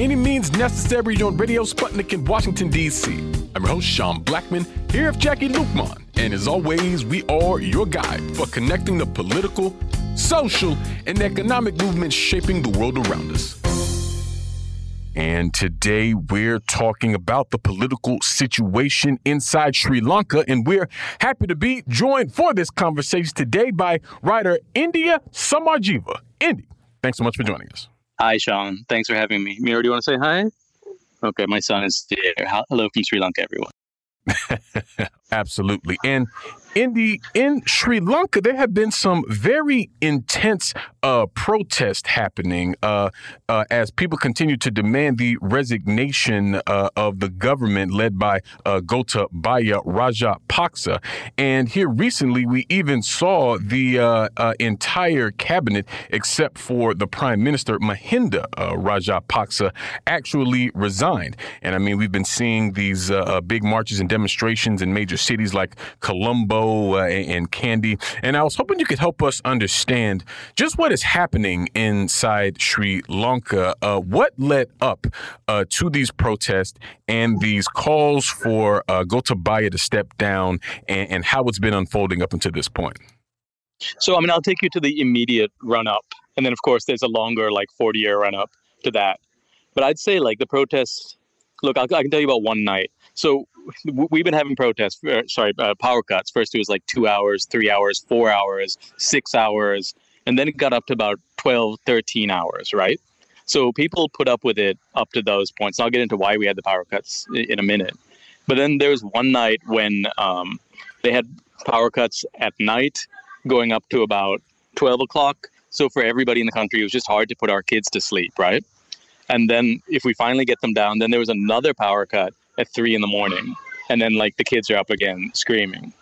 any means necessary on Radio Sputnik in Washington, D.C. I'm your host, Sean Blackman, here with Jacquie Luqman. And as always, we are your guide for connecting the political, social, and economic movements shaping the world around us. And today we're talking about the political situation inside Sri Lanka. And we're happy to be joined for this conversation today by writer Indi Samarjiva. Indi, thanks so much for joining us. Hi, Sean. Thanks for having me. Mira, do you want to say hi? Okay, my son is there. Hello from Sri Lanka, everyone. Absolutely. And in the in Sri Lanka, there have been some very intense uh, protests happening uh, uh, as people continue to demand the resignation uh, of the government led by uh, Gotabaya Rajapaksa. And here recently, we even saw the uh, entire cabinet, except for the Prime Minister Mahinda Rajapaksa, actually resigned. And I mean, we've been seeing these big marches and demonstrations in major cities like Colombo uh, and Kandy. And I was hoping you could help us understand just what is happening inside Sri Lanka. Uh, what led up uh, to these protests and these calls for uh, Gotabaya to step down and, and how it's been unfolding up until this point? So, I mean, I'll take you to the immediate run up. And then, of course, there's a longer, like 40 year run up to that. But I'd say, like, the protests look, I'll, i can tell you about one night. So we've been having protests, uh, sorry, uh, power cuts. First, it was like two hours, three hours, four hours, six hours, and then it got up to about 12, 13 hours, right? So people put up with it up to those points. I'll get into why we had the power cuts in a minute. But then there was one night when um, they had power cuts at night going up to about 12 o'clock. So for everybody in the country, it was just hard to put our kids to sleep, right? And then if we finally get them down, then there was another power cut at three in the morning. And then like the kids are up again screaming.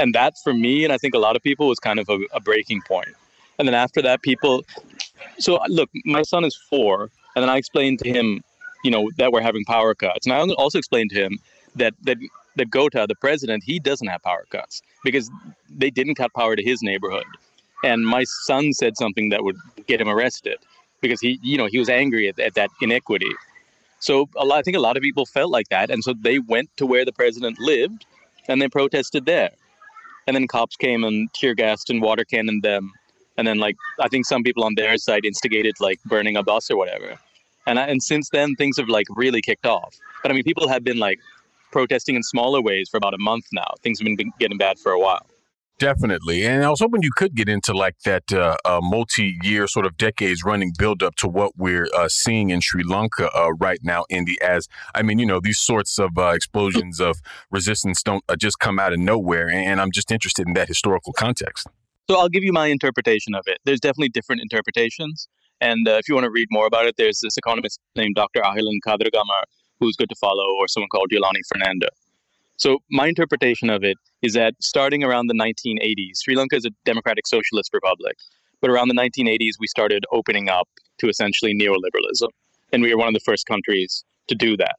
And that for me, and I think a lot of people was kind of a, a breaking point. And then after that, people, so uh, look, my son is four. And then I explained to him, you know, that we're having power cuts. And I also explained to him that, that, that Gota, the president, he doesn't have power cuts because they didn't cut power to his neighborhood. And my son said something that would get him arrested because he, you know, he was angry at, at that inequity. So lot, I think a lot of people felt like that, and so they went to where the president lived, and they protested there. And then cops came and tear gassed and water cannoned them, and then like I think some people on their side instigated like burning a bus or whatever. And I, and since then things have like really kicked off. But I mean, people have been like protesting in smaller ways for about a month now. Things have been getting bad for a while. Definitely. And I was hoping you could get into like that uh, uh, multi year, sort of decades running build up to what we're uh, seeing in Sri Lanka uh, right now, Indi. As I mean, you know, these sorts of uh, explosions of resistance don't uh, just come out of nowhere. And I'm just interested in that historical context. So I'll give you my interpretation of it. There's definitely different interpretations. And if you want to read more about it, there's this economist named Dr. Ahilan Kadirgamar, who's good to follow, or someone called Yolani Fernando. So my interpretation of it is that starting around the 1980s, Sri Lanka is a democratic socialist republic, but around the 1980s we started opening up to essentially neoliberalism, and we were one of the first countries to do that.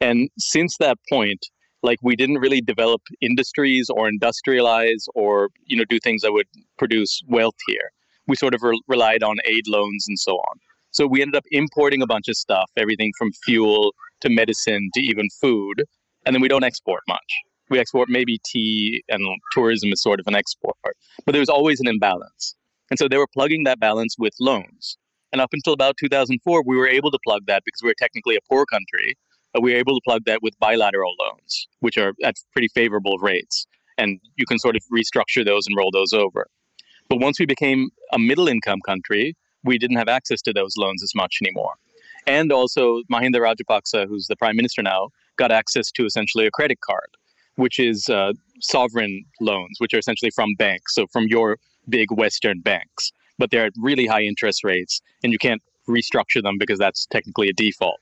And since that point, like we didn't really develop industries or industrialize or you know do things that would produce wealth here. We sort of re- relied on aid loans and so on. So we ended up importing a bunch of stuff, everything from fuel to medicine to even food, and then we don't export much. We export maybe tea and tourism is sort of an export, but there's always an imbalance. And so they were plugging that balance with loans. And up until about 2004, we were able to plug that because we were technically a poor country. But we were able to plug that with bilateral loans, which are at pretty favorable rates. And you can sort of restructure those and roll those over. But once we became a middle income country, we didn't have access to those loans as much anymore. And also, Mahinda Rajapaksa, who's the prime minister now, got access to essentially a credit card, which is uh, sovereign loans, which are essentially from banks, so from your big Western banks. But they're at really high interest rates, and you can't restructure them because that's technically a default.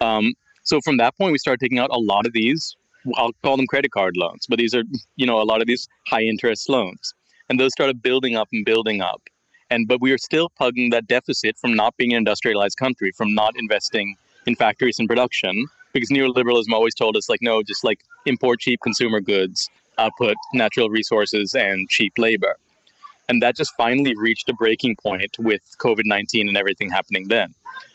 Um, so from that point, we started taking out a lot of these. I'll call them credit card loans, but these are, you know, a lot of these high interest loans, and those started building up and building up. And but we are still plugging that deficit from not being an industrialized country, from not investing in factories and production, because neoliberalism always told us like no just like import cheap consumer goods output natural resources and cheap labor and that just finally reached a breaking point with covid-19 and everything happening then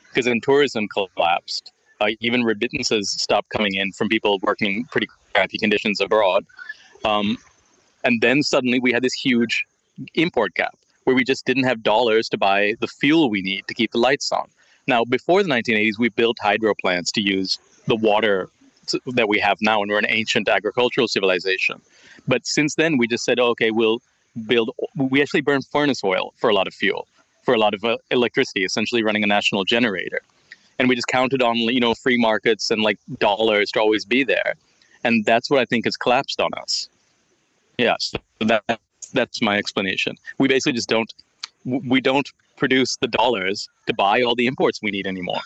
because then tourism collapsed. Uh, even remittances stopped coming in from people working pretty crappy conditions abroad. Um, and then suddenly we had this huge import gap where we just didn't have dollars to buy the fuel we need to keep the lights on. Now, before the 1980s, we built hydro plants to use the water that we have now, and we're an ancient agricultural civilization. But since then, we just said, okay, we'll build. We actually burn furnace oil for a lot of fuel, for a lot of uh, electricity, essentially running a national generator. And we just counted on you know free markets and like dollars to always be there, and that's what I think has collapsed on us. Yeah, so that that's my explanation. We basically just don't we don't produce the dollars to buy all the imports we need anymore.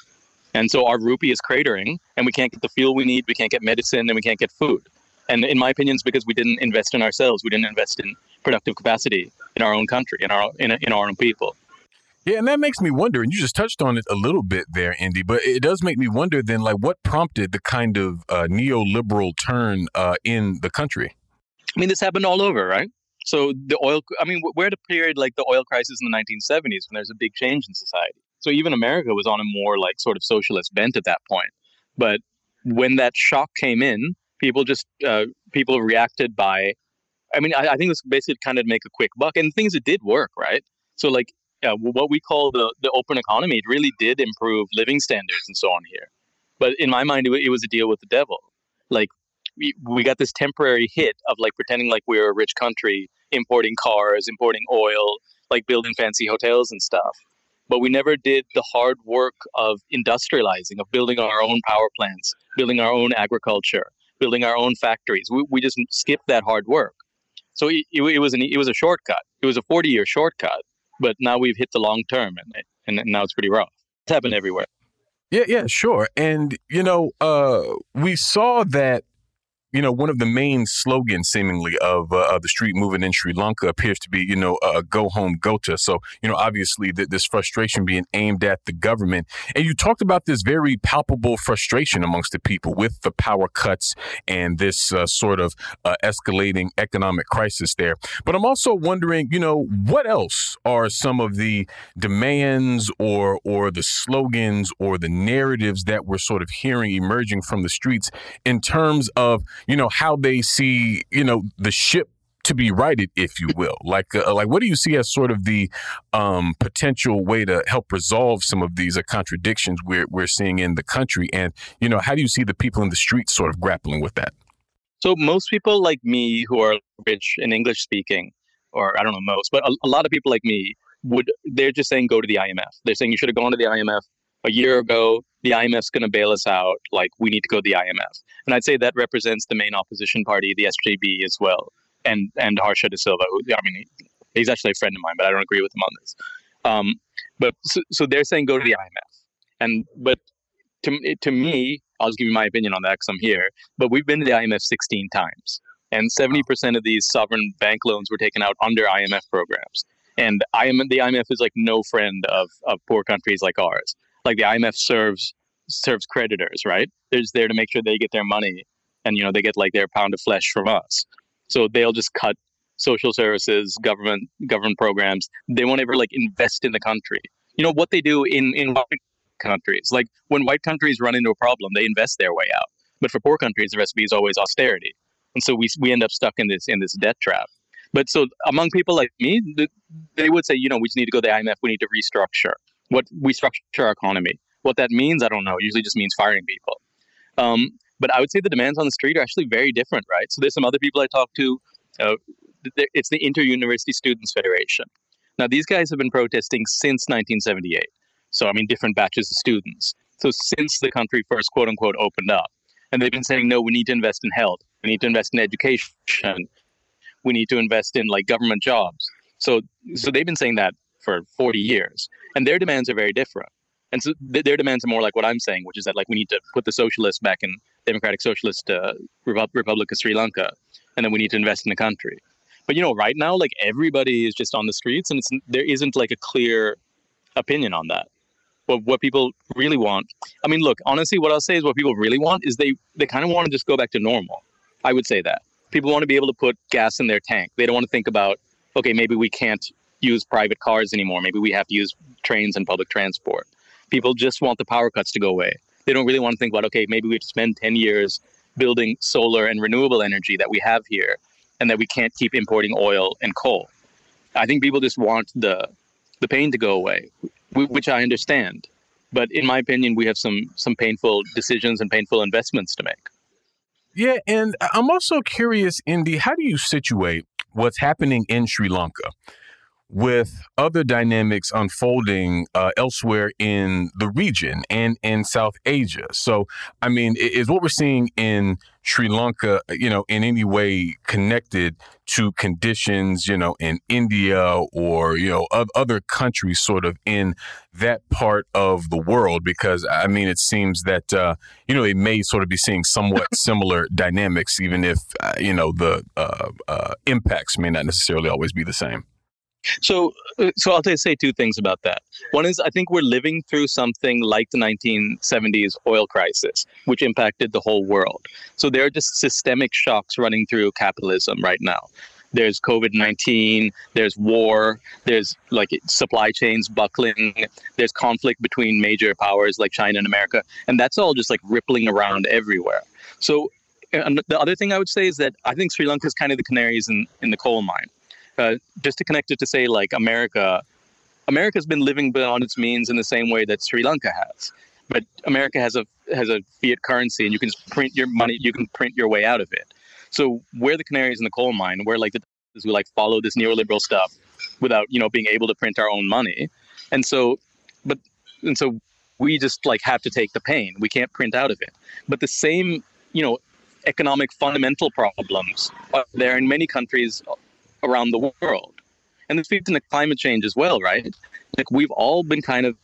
And so our rupee is cratering, and we can't get the fuel we need, we can't get medicine, and we can't get food. And in my opinion, it's because we didn't invest in ourselves. We didn't invest in productive capacity in our own country, in our in, in our own people. Yeah, and that makes me wonder, and you just touched on it a little bit there, Indi, but it does make me wonder then, like, what prompted the kind of uh, neoliberal turn uh, in the country? I mean, this happened all over, right? So the oil, I mean, we're at a period like the oil crisis in the 1970s when there's a big change in society. So even America was on a more like sort of socialist bent at that point. But when that shock came in, people just uh, people reacted by. I mean, I, I think it was basically kind of make a quick buck, and things it did work, right? So like uh, what we call the the open economy, it really did improve living standards and so on here. But in my mind, it, it was a deal with the devil. Like we, we got this temporary hit of like pretending like we are a rich country, importing cars, importing oil, like building fancy hotels and stuff. But we never did the hard work of industrializing, of building our own power plants, building our own agriculture, building our own factories. We, we just skipped that hard work. So it, it, was an, it was a shortcut. It was a 40 year shortcut. But now we've hit the long term, and, and now it's pretty rough. It's happened everywhere. Yeah, yeah, sure. And you know, uh, we saw that you know, one of the main slogans seemingly of, uh, the street movement in Sri Lanka appears to be, you know, uh, go home, Gota. So, you know, obviously th- this frustration being aimed at the government. And you talked about this very palpable frustration amongst the people with the power cuts and this uh, sort of uh, escalating economic crisis there. But I'm also wondering, you know, what else are some of the demands or or the slogans or the narratives that we're sort of hearing emerging from the streets in terms of you know, how they see, you know, the ship to be righted, if you will. Like, uh, like, what do you see as sort of the um, potential way to help resolve some of these uh, contradictions we're we're seeing in the country? And you know, how do you see the people in the streets sort of grappling with that? So most people like me who are rich and English speaking, or I don't know most, but a, a lot of people like me would they're just saying go to the IMF. They're saying you should have gone to the IMF a year ago, the IMF's going to bail us out. Like, we need to go to the IMF. And I'd say that represents the main opposition party, the SJB, as well, and and Harsha de Silva. Who, I mean, he's actually a friend of mine, but I don't agree with him on this. Um, but so, so they're saying go to the IMF, and but to to me, I'll just give you my opinion on that because I'm here. But we've been to the IMF 16 times, and 70% of these sovereign bank loans were taken out under IMF programs. And IMF, the IMF is like no friend of, of poor countries like ours like the IMF serves serves creditors, right? There's there to make sure they get their money, and you know they get like their pound of flesh from us. So they'll just cut social services, government government programs. They won't ever like invest in the country. You know what they do in in white countries. Like when white countries run into a problem, they invest their way out. But for poor countries, the recipe is always austerity, and so we we end up stuck in this in this debt trap. But so among people like me, they would say, you know, we just need to go to the IMF. We need to restructure what we structure our economy. What that means, I don't know. It usually just means firing people. Um, but I would say the demands on the street are actually very different, right? So there's some other people I talked to. Uh, it's the Inter University Students Federation. Now these guys have been protesting since 1978. So I mean, different batches of students. So since the country first quote unquote opened up, and they've been saying, no, we need to invest in health, we need to invest in education, we need to invest in like government jobs. So so they've been saying that for 40 years and their demands are very different. And so th- their demands are more like what i'm saying which is that like we need to put the socialists back in democratic socialist uh, republic of sri lanka and then we need to invest in the country. But you know right now like everybody is just on the streets and it's there isn't like a clear opinion on that. But what people really want i mean look honestly what i'll say is what people really want is they they kind of want to just go back to normal. I would say that. People want to be able to put gas in their tank. They don't want to think about okay maybe we can't use private cars anymore maybe we have to use trains and public transport People just want the power cuts to go away. They don't really want to think about, okay, maybe we have to spend 10 years building solar and renewable energy that we have here and that we can't keep importing oil and coal. I think people just want the the pain to go away, which I understand. But in my opinion, we have some some painful decisions and painful investments to make. Yeah, and I'm also curious, Indi, how do you situate what's happening in Sri Lanka? With other dynamics unfolding uh, elsewhere in the region and in South Asia. So, I mean, is what we're seeing in Sri Lanka, you know, in any way connected to conditions, you know, in India or, you know, other countries sort of in that part of the world? Because, I mean, it seems that, uh, you know, they may sort of be seeing somewhat similar dynamics, even if, uh, you know, the uh, uh, impacts may not necessarily always be the same. So, uh, so I'll say two things about that. One is I think we're living through something like the 1970s oil crisis, which impacted the whole world. So there are just systemic shocks running through capitalism right now. There's COVID 19, there's war, there's like supply chains buckling, there's conflict between major powers like China and America, and that's all just like rippling around everywhere. So, the other thing I would say is that I think Sri Lanka is kind of the canaries in, in the coal mine uh, just to connect it to say like America, America's been living beyond its means in the same way that Sri Lanka has. But America has a has a fiat currency, and you can print your money. You can print your way out of it. So we're the canaries in the coal mine. We're like the who like follow this neoliberal stuff without you know being able to print our own money. And so, but and so we just like have to take the pain. We can't print out of it. But the same you know economic fundamental problems are there in many countries around the world. And this feeds into climate change as well, right? Like we've all been kind of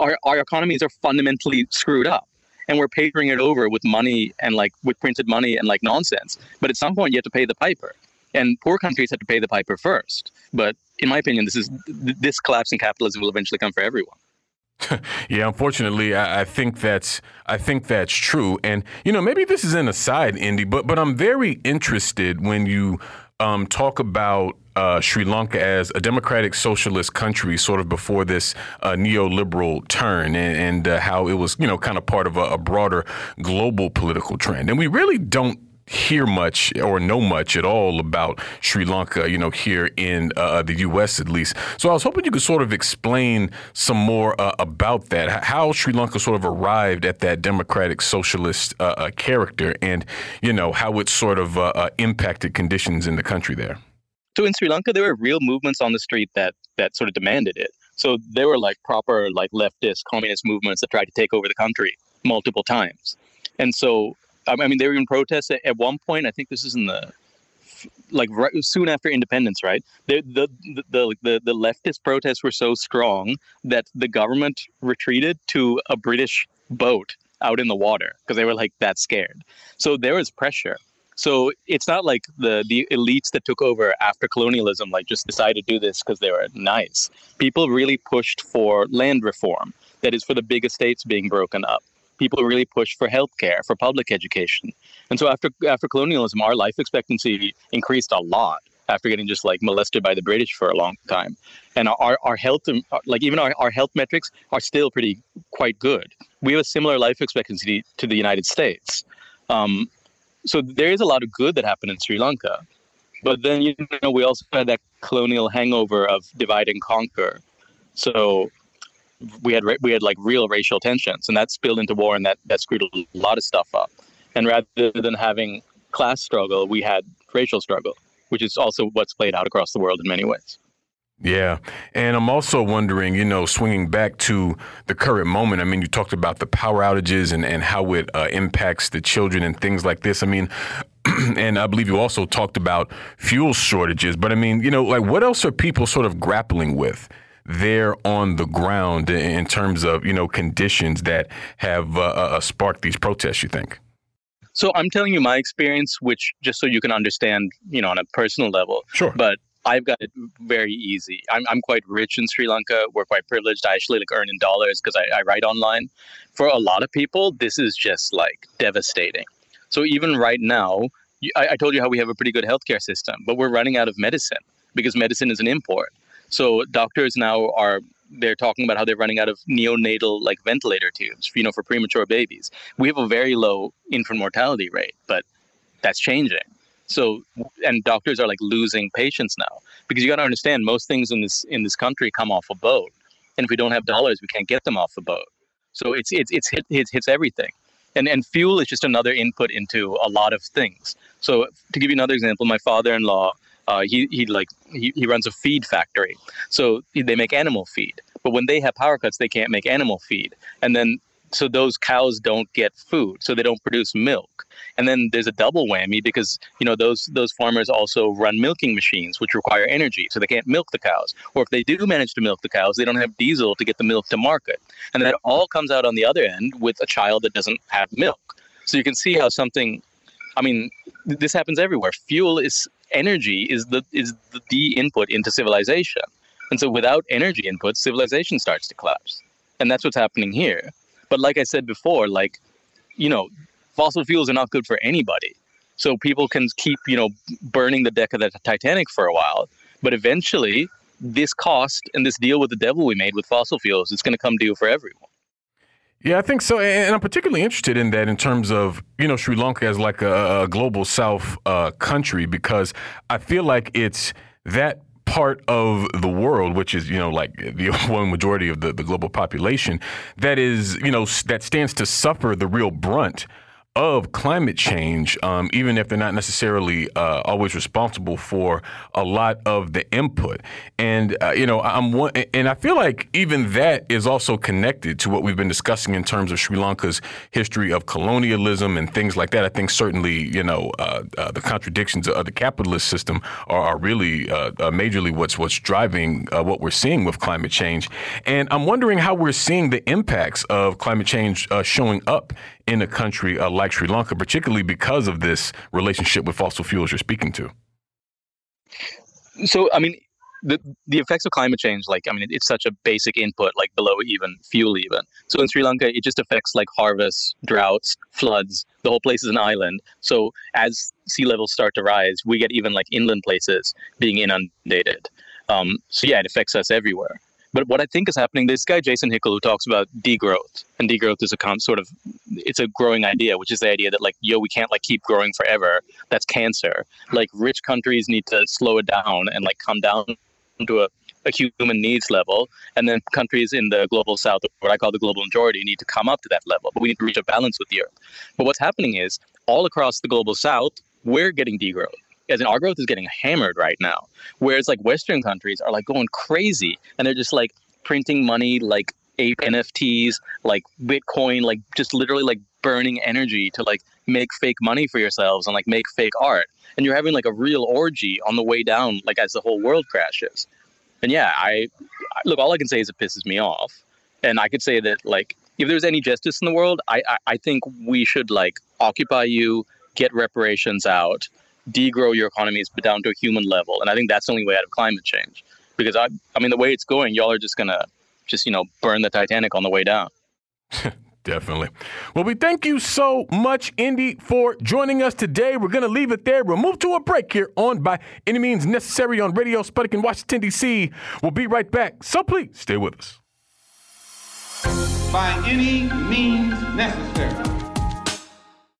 our, our economies are fundamentally screwed up and we're papering it over with money and like with printed money and like nonsense. But at some point you have to pay the piper. And poor countries have to pay the piper first. But in my opinion, this is this collapse in capitalism will eventually come for everyone. yeah, unfortunately, I, I, think that's I think that's true. And you know, maybe this is an aside, Indi, but but I'm very interested when you um, talk about uh, Sri Lanka as a democratic socialist country, sort of before this uh, neoliberal turn, and, and uh, how it was, you know, kind of part of a, a broader global political trend. And we really don't hear much or know much at all about Sri Lanka, you know, here in uh, the U.S. at least. So I was hoping you could sort of explain some more uh, about that, how Sri Lanka sort of arrived at that democratic socialist uh, uh character, and you know how it sort of uh, uh, impacted conditions in the country there. So in Sri Lanka, there were real movements on the street that that sort of demanded it. So there were like proper like leftist communist movements that tried to take over the country multiple times. And so I mean, they were in protests at, at one point. I think this is in the like right, soon after independence, right? The, the the the the leftist protests were so strong that the government retreated to a British boat out in the water because they were like that scared. So there was pressure. So it's not like the the elites that took over after colonialism like just decided to do this because they were nice. People really pushed for land reform. That is for the big estates being broken up people really pushed for healthcare, for public education. And so after after colonialism, our life expectancy increased a lot after getting just like molested by the British for a long time. And our, our health, like even our, our health metrics are still pretty quite good. We have a similar life expectancy to the United States. Um, so there is a lot of good that happened in Sri Lanka. But then, you know, we also had that colonial hangover of divide and conquer. So we had we had like real racial tensions, and that spilled into war, and that that screwed a lot of stuff up. And rather than having class struggle, we had racial struggle, which is also what's played out across the world in many ways. Yeah. And I'm also wondering, you know, swinging back to the current moment. I mean, you talked about the power outages and, and how it uh, impacts the children and things like this. I mean, and I believe you also talked about fuel shortages. But I mean, you know, like what else are people sort of grappling with there on the ground in terms of you know conditions that have uh, uh, sparked these protests? You think? So I'm telling you my experience, which just so you can understand, you know, on a personal level. Sure. But I've got it very easy. I'm, I'm quite rich in Sri Lanka. We're quite privileged. I actually like earn in dollars because I, I write online. For a lot of people, this is just like devastating. So even right now, I, I told you how we have a pretty good healthcare system, but we're running out of medicine because medicine is an import. So doctors now are they're talking about how they're running out of neonatal like ventilator tubes, you know, for premature babies. We have a very low infant mortality rate, but that's changing. So, and doctors are like losing patients now because you got to understand most things in this in this country come off a boat, and if we don't have dollars, we can't get them off the boat. So it's it's it's hit, hits hits everything, and and fuel is just another input into a lot of things. So to give you another example, my father-in-law, uh, he he like he, he runs a feed factory, so they make animal feed. But when they have power cuts, they can't make animal feed, and then so those cows don't get food, so they don't produce milk. And then there's a double whammy because you know those those farmers also run milking machines, which require energy, so they can't milk the cows. Or if they do manage to milk the cows, they don't have diesel to get the milk to market, and that all comes out on the other end with a child that doesn't have milk. So you can see how something. I mean, this happens everywhere. Fuel is energy is the is the input into civilization, and so without energy input, civilization starts to collapse, and that's what's happening here. But like I said before, like, you know, fossil fuels are not good for anybody. So people can keep, you know, burning the deck of the Titanic for a while, but eventually this cost and this deal with the devil we made with fossil fuels is going to come due for everyone. Yeah, I think so, and I'm particularly interested in that in terms of you know Sri Lanka as like a, a global South uh, country because I feel like it's that part of the world, which is, you know, like the one majority of the, the global population, that is, you know, that stands to suffer the real brunt of climate change, um, even if they're not necessarily uh, always responsible for a lot of the input. And uh, you know, I'm one, and I feel like even that is also connected to what we've been discussing in terms of Sri Lanka's history of colonialism and things like that. I think certainly, you know, uh, uh the contradictions of the capitalist system are, are really uh, uh, majorly what's what's driving what we're seeing with climate change. And I'm wondering how we're seeing the impacts of climate change showing up in a country uh, like Sri Lanka, particularly because of this relationship with fossil fuels you're speaking to? So, I mean, the, the effects of climate change, like, I mean, it's such a basic input, like below even fuel, even. So in Sri Lanka, it just affects like harvests, droughts, floods. The whole place is an island. So as sea levels start to rise, we get even like inland places being inundated. Um, so yeah, it affects us everywhere. But what I think is happening, this guy Jason Hickel who talks about degrowth, and degrowth is a con- sort of it's a growing idea, which is the idea that like yo, we can't like keep growing forever. That's cancer. Like rich countries need to slow it down and like come down to a, a human needs level, and then countries in the global south, what I call the global majority, need to come up to that level. But we need to reach a balance with the earth. But what's happening is all across the global south, we're getting degrowth as in our growth is getting hammered right now. Whereas like Western countries are like going crazy and they're just like printing money like ape NFTs, like Bitcoin, like just literally like burning energy to like make fake money for yourselves and like make fake art. And you're having like a real orgy on the way down, like as the whole world crashes. And yeah, I look, all I can say is it pisses me off. And I could say that like if there's any justice in the world, I, I, I think we should like occupy you, get reparations out, degrow your economies but down to a human level. And I think that's the only way out of climate change. Because I I mean the way it's going, y'all are just gonna just, you know, burn the Titanic on the way down. Definitely. Well, we thank you so much, Indi, for joining us today. We're going to leave it there. We'll move to a break here on By Any Means Necessary on Radio Sputnik in Washington, D.C. We'll be right back. So please stay with us. By any means necessary.